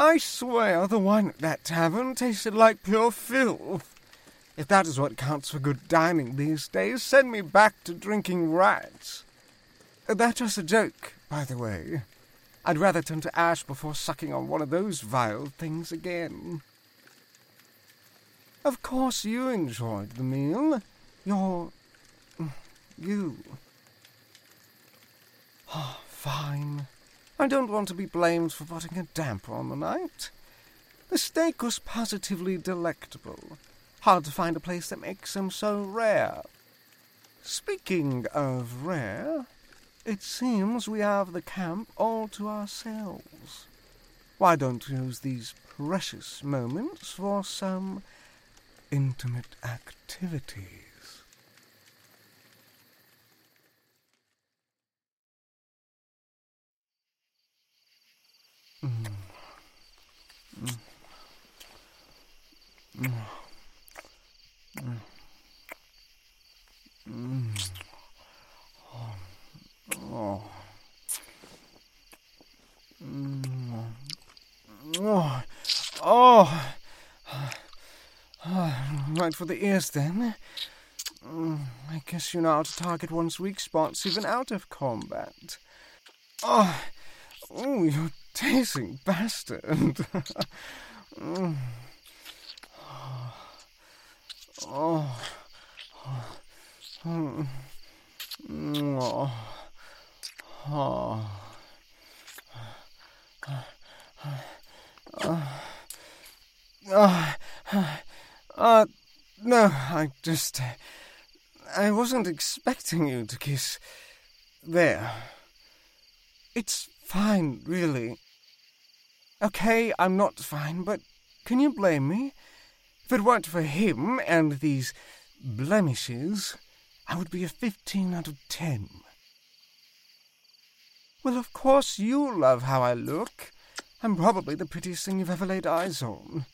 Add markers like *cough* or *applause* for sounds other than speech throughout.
I swear the wine at that tavern tasted like pure filth. If that is what counts for good dining these days, send me back to drinking rats. That's just a joke, by the way. I'd rather turn to ash before sucking on one of those vile things again. Of course you enjoyed the meal. You're. you. Oh, fine. I don't want to be blamed for putting a damper on the night. The steak was positively delectable. Hard to find a place that makes them so rare. Speaking of rare, it seems we have the camp all to ourselves. Why don't we use these precious moments for some intimate activities? Mm. Mm. Mm. Mm. Oh. Oh. Right for the ears, then. I guess you know how to target one's weak spots even out of combat. Oh, oh you tasting bastard. Oh. Oh. Oh. Oh. Uh, no, I just. I wasn't expecting you to kiss. There. It's fine, really. Okay, I'm not fine, but can you blame me? If it weren't for him and these blemishes, I would be a 15 out of 10. Well, of course you love how I look. I'm probably the prettiest thing you've ever laid eyes on.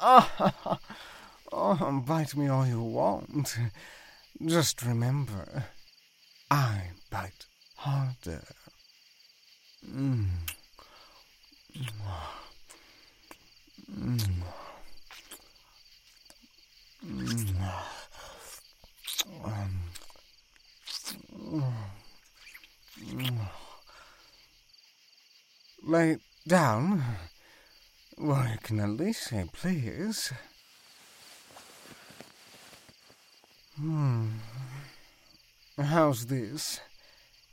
Ah, *laughs* oh, bite me all you want. Just remember, I bite harder. Mm. Mm. Mm. Um. Lay down. Well, you can at least say please. Hmm. How's this?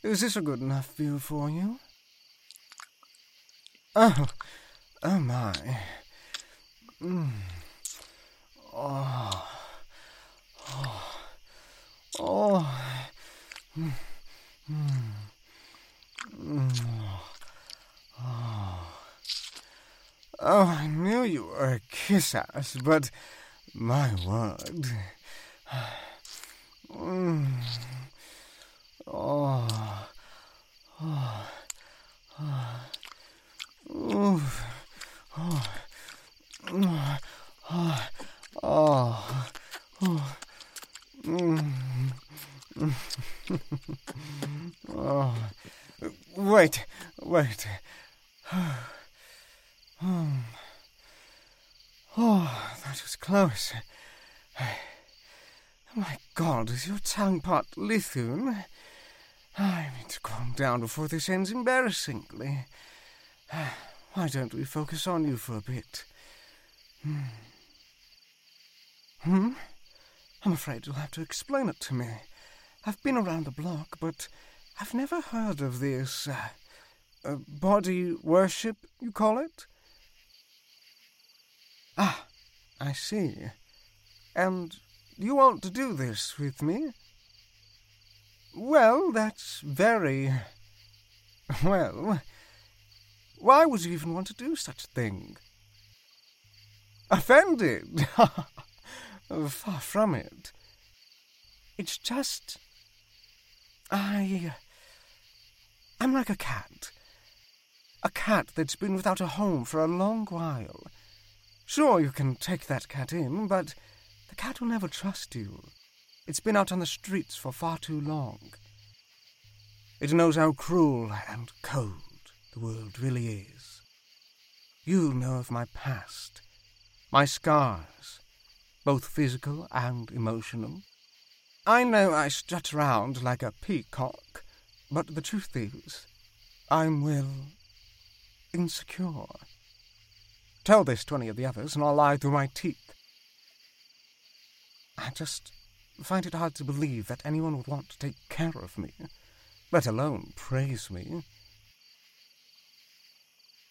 Is this a good enough view for you? Oh, oh my. Mm. Oh. Oh. Oh. Mm. Mm. Oh. oh, I knew you were a kiss ass, but my word. Oh. Oh. Oh. Oof. Oh. Oh. Oh. Oh. oh. Oh. Wait, wait. oh, that was close. My God, is your tongue part Lithune? *sighs* I need to calm down before this ends embarrassingly. *sighs* Why don't we focus on you for a bit? Hmm? hmm? I'm afraid you'll have to explain it to me. I've been around the block, but I've never heard of this uh, uh, body worship, you call it? Ah, I see. And you want to do this with me? Well, that's very. Well, why would you even want to do such a thing? Offended? *laughs* Far from it. It's just. I. I'm like a cat. A cat that's been without a home for a long while. Sure, you can take that cat in, but the cat will never trust you. It's been out on the streets for far too long. It knows how cruel and cold the world really is. You know of my past, my scars, both physical and emotional. I know I strut around like a peacock, but the truth is, I'm, well, insecure. Tell this to any of the others, and I'll lie through my teeth. I just find it hard to believe that anyone would want to take care of me, let alone praise me.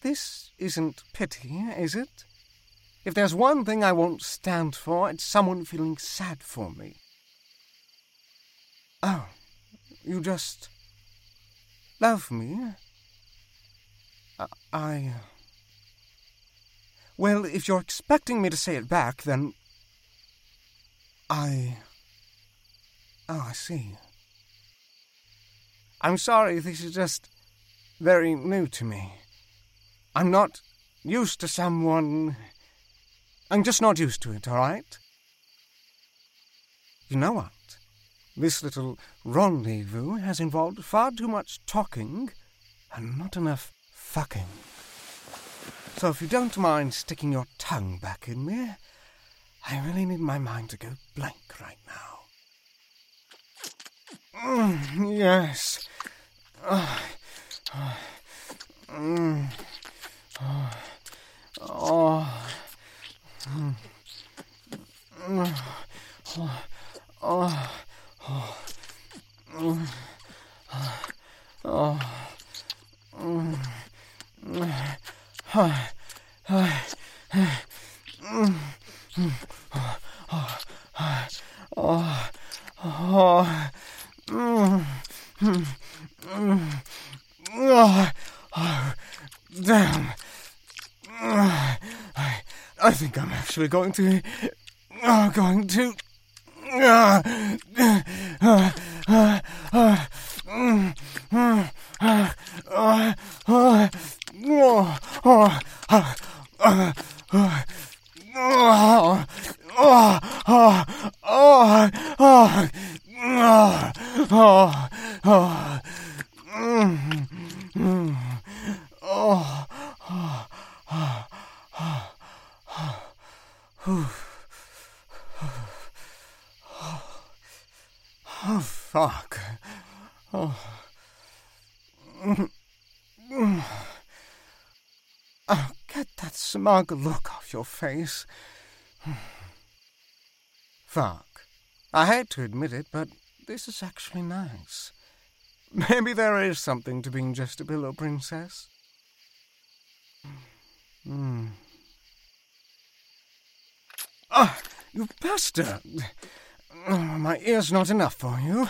This isn't pity, is it? If there's one thing I won't stand for, it's someone feeling sad for me. Oh, you just love me? I. Well, if you're expecting me to say it back, then. I. Oh, I see. I'm sorry, this is just very new to me. I'm not used to someone. I'm just not used to it, all right? You know what? This little rendezvous has involved far too much talking and not enough fucking. So if you don't mind sticking your tongue back in me, I really need my mind to go blank right now. Mm, yes. Oh. Mm. Oh. Oh. Oh. Oh. Oh. Oh. Oh. Damn. I think I'm actually going to. Are *laughs* oh, going to. Oh, get that smug look off your face. Fuck. I hate to admit it, but this is actually nice. Maybe there is something to being just a pillow princess. Hmm. Ah, you bastard! Oh, my ear's not enough for you.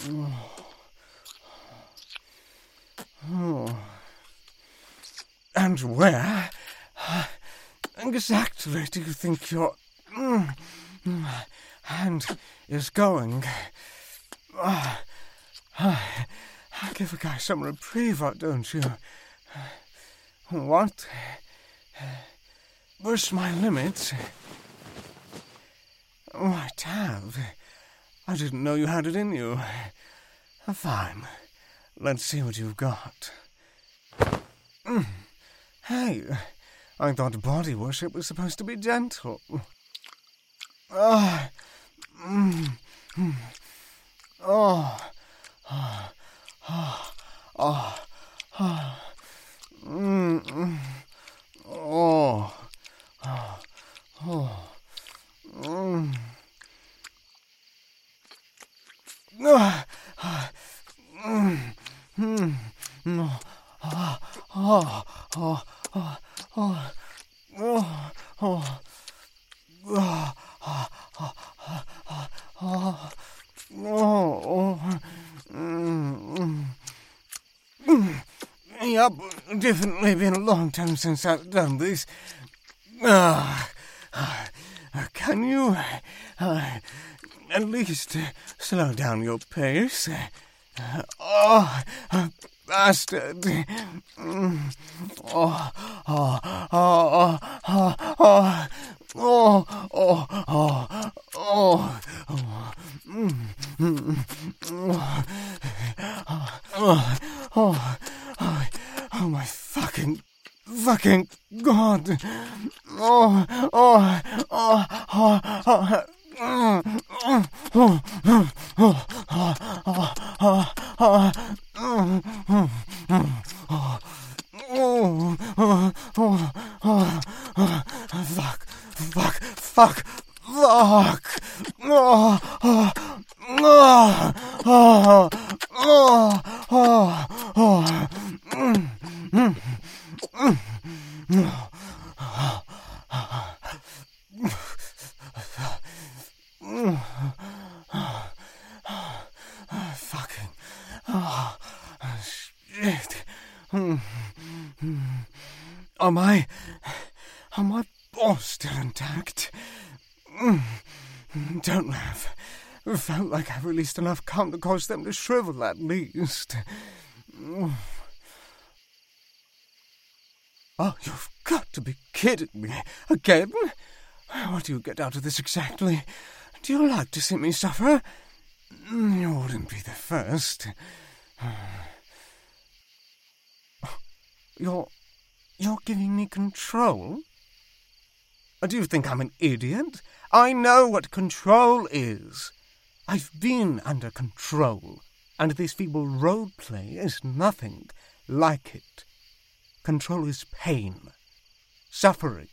*sighs* And where exactly do you think your hand *sighs* is going? *sighs* Give a guy some reprieve, don't you? What? Push my limits? Why, Tav, I didn't know you had it in you. Fine. Let's see what you've got. Mm. Hey, I thought body worship was supposed to be gentle. Ah. Mm. Mm. Yep, definitely been a long time since I've done this. Uh, can you uh, at least slow down your pace? oh, bastard. Oh, oh, oh, oh, oh, oh, Oh, oh, oh, oh, oh, mm, mm, oh, oh, oh, oh, oh, oh, oh my fucking, fucking god. Oh, oh, oh, oh, oh, oh, oh, oh, Are my. Are my balls still intact? Mm. Don't laugh. Felt like I released enough cum to cause them to shrivel at least. Mm. Oh, you've got to be kidding me. Again? What do you get out of this exactly? Do you like to see me suffer? Mm, you wouldn't be the first. *sighs* You're. You're giving me control? Uh, do you think I'm an idiot? I know what control is. I've been under control, and this feeble role play is nothing like it. Control is pain, suffering,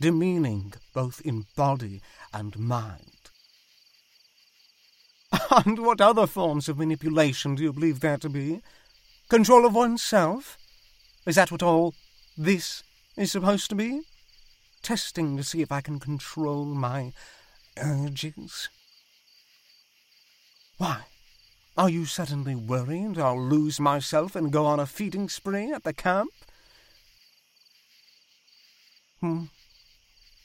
demeaning both in body and mind. *laughs* And what other forms of manipulation do you believe there to be? Control of oneself? Is that what all this is supposed to be? Testing to see if I can control my urges? Why? Are you suddenly worried I'll lose myself and go on a feeding spree at the camp? Hmm.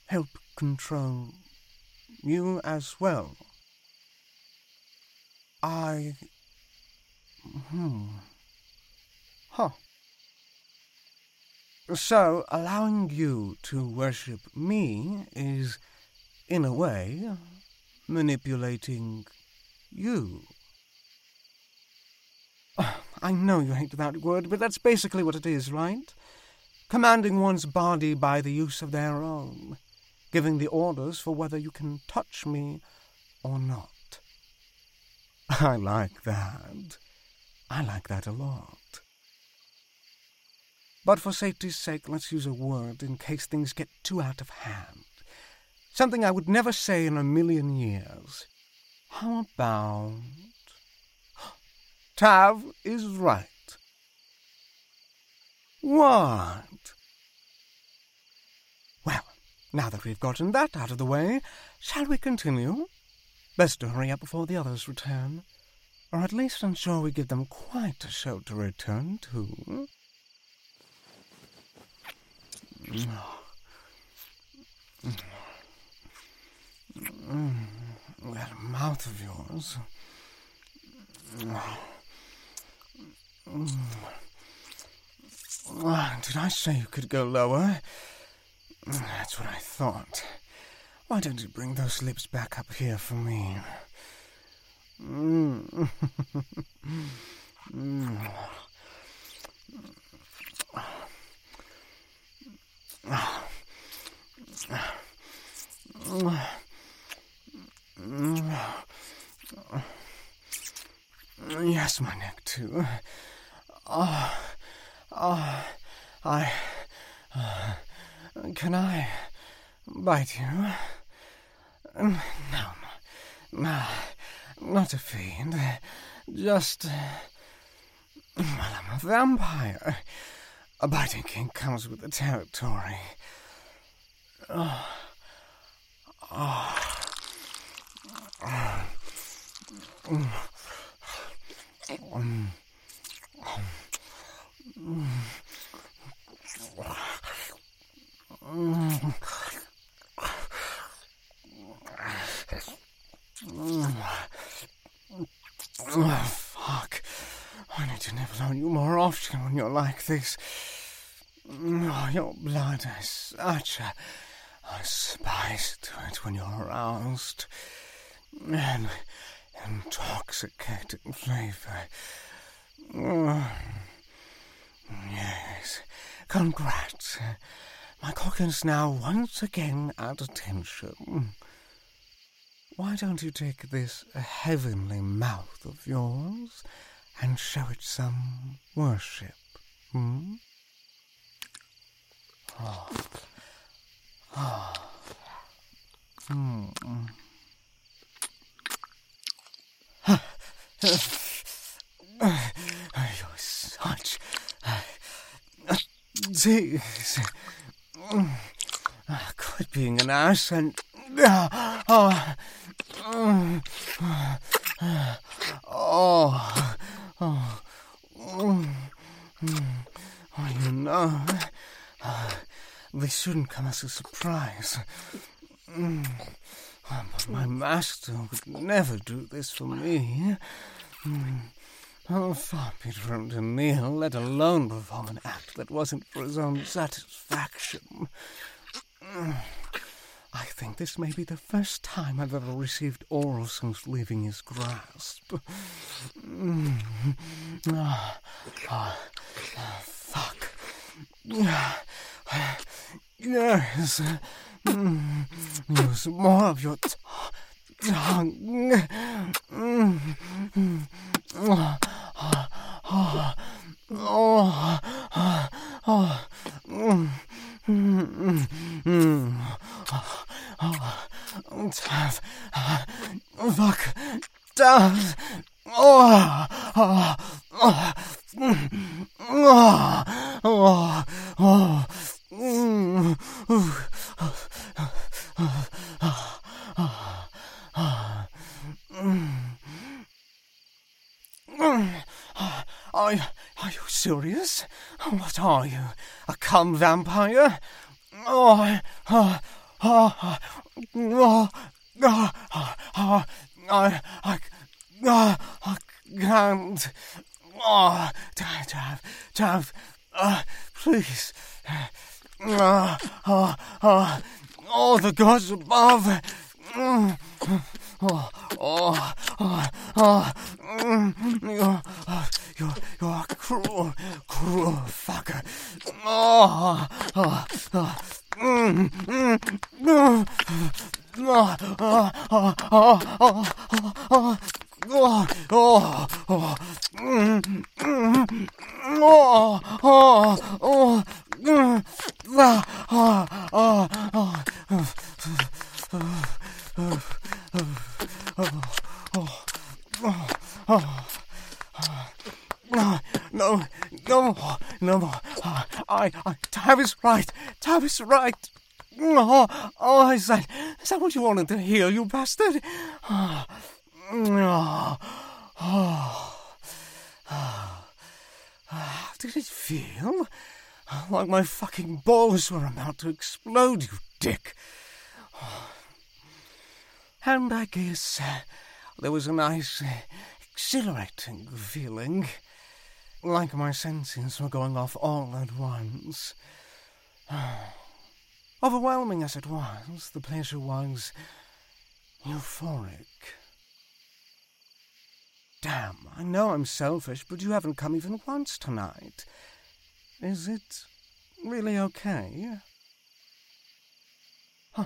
Help control you as well. I. Hmm. Huh. So, allowing you to worship me is, in a way, manipulating you. *sighs* I know you hate that word, but that's basically what it is, right? Commanding one's body by the use of their own, giving the orders for whether you can touch me or not. *laughs* I like that. I like that a lot. But for safety's sake, let's use a word in case things get too out of hand. Something I would never say in a million years. How about. *gasps* Tav is right. What? Well, now that we've gotten that out of the way, shall we continue? Best to hurry up before the others return, or at least ensure we give them quite a show to return to. That mouth of yours. Did I say you could go lower? That's what I thought. Why don't you bring those lips back up here for me? Mm. Yes, my neck too. Oh, oh, I. Uh, can I bite you? No, no, not a fiend. Just. Well, I'm a vampire. A biting king comes with the territory. Oh. Oh. Oh. Oh, fuck. I need to nibble on you more often when you're like this. Oh, your blood has such a, a spice to it when you're aroused. An intoxicating flavor. Oh. Yes, congrats. My cock is now once again at attention. Why don't you take this heavenly mouth of yours and show it some worship? Hmm? Oh. Oh. Hmm. You're such a tease. Quit being an ass and. Oh, oh, oh, oh, oh, you know, this shouldn't come as a surprise. But my master would never do this for me. Hmm. Oh, far be it from to kneel, let alone perform an act that wasn't for his own satisfaction. Hmm. I think this may be the first time I've ever received oral since leaving his grasp. Hmm. Ah, ah, ah, Mm. Oh, oh, oh, fuck. Yes. Mm. Use more of your tongue. Mm. Oh, oh, oh, oh, oh. Tav, fuck, Tav, oh, oh, oh, oh, oh, oh, Are, are you serious? What are you? A cum vampire? Oh, oh, oh, oh, oh, oh, I, I, oh, I can't. Oh, Tav, Tav, uh, please. Oh, oh, oh, oh, the gods above. Mm. Oh, oh, oh, oh, mm, oh, you're, you're a cruel, cruel fucker. Oh, oh, oh, mm, mm, mm, oh, oh, oh, oh, oh, oh, Oh, oh, oh, mm, mm, oh, oh, oh, mm, ah, ah, ah, ah, no, no, no. I, I, Tav is right. Tav is right. Oh, oh, is that, is that what you wanted to hear, you bastard? Oh, oh, did it feel? Like my fucking balls were about to explode, you dick. And I guess uh, there was a nice, uh, exhilarating feeling. Like my senses were going off all at once. *sighs* Overwhelming as it was, the pleasure was euphoric. Damn, I know I'm selfish, but you haven't come even once tonight. Is it really okay? Huh.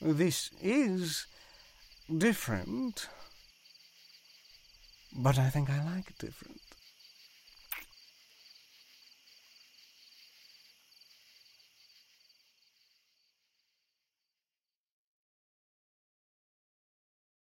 This is different. But I think I like it different.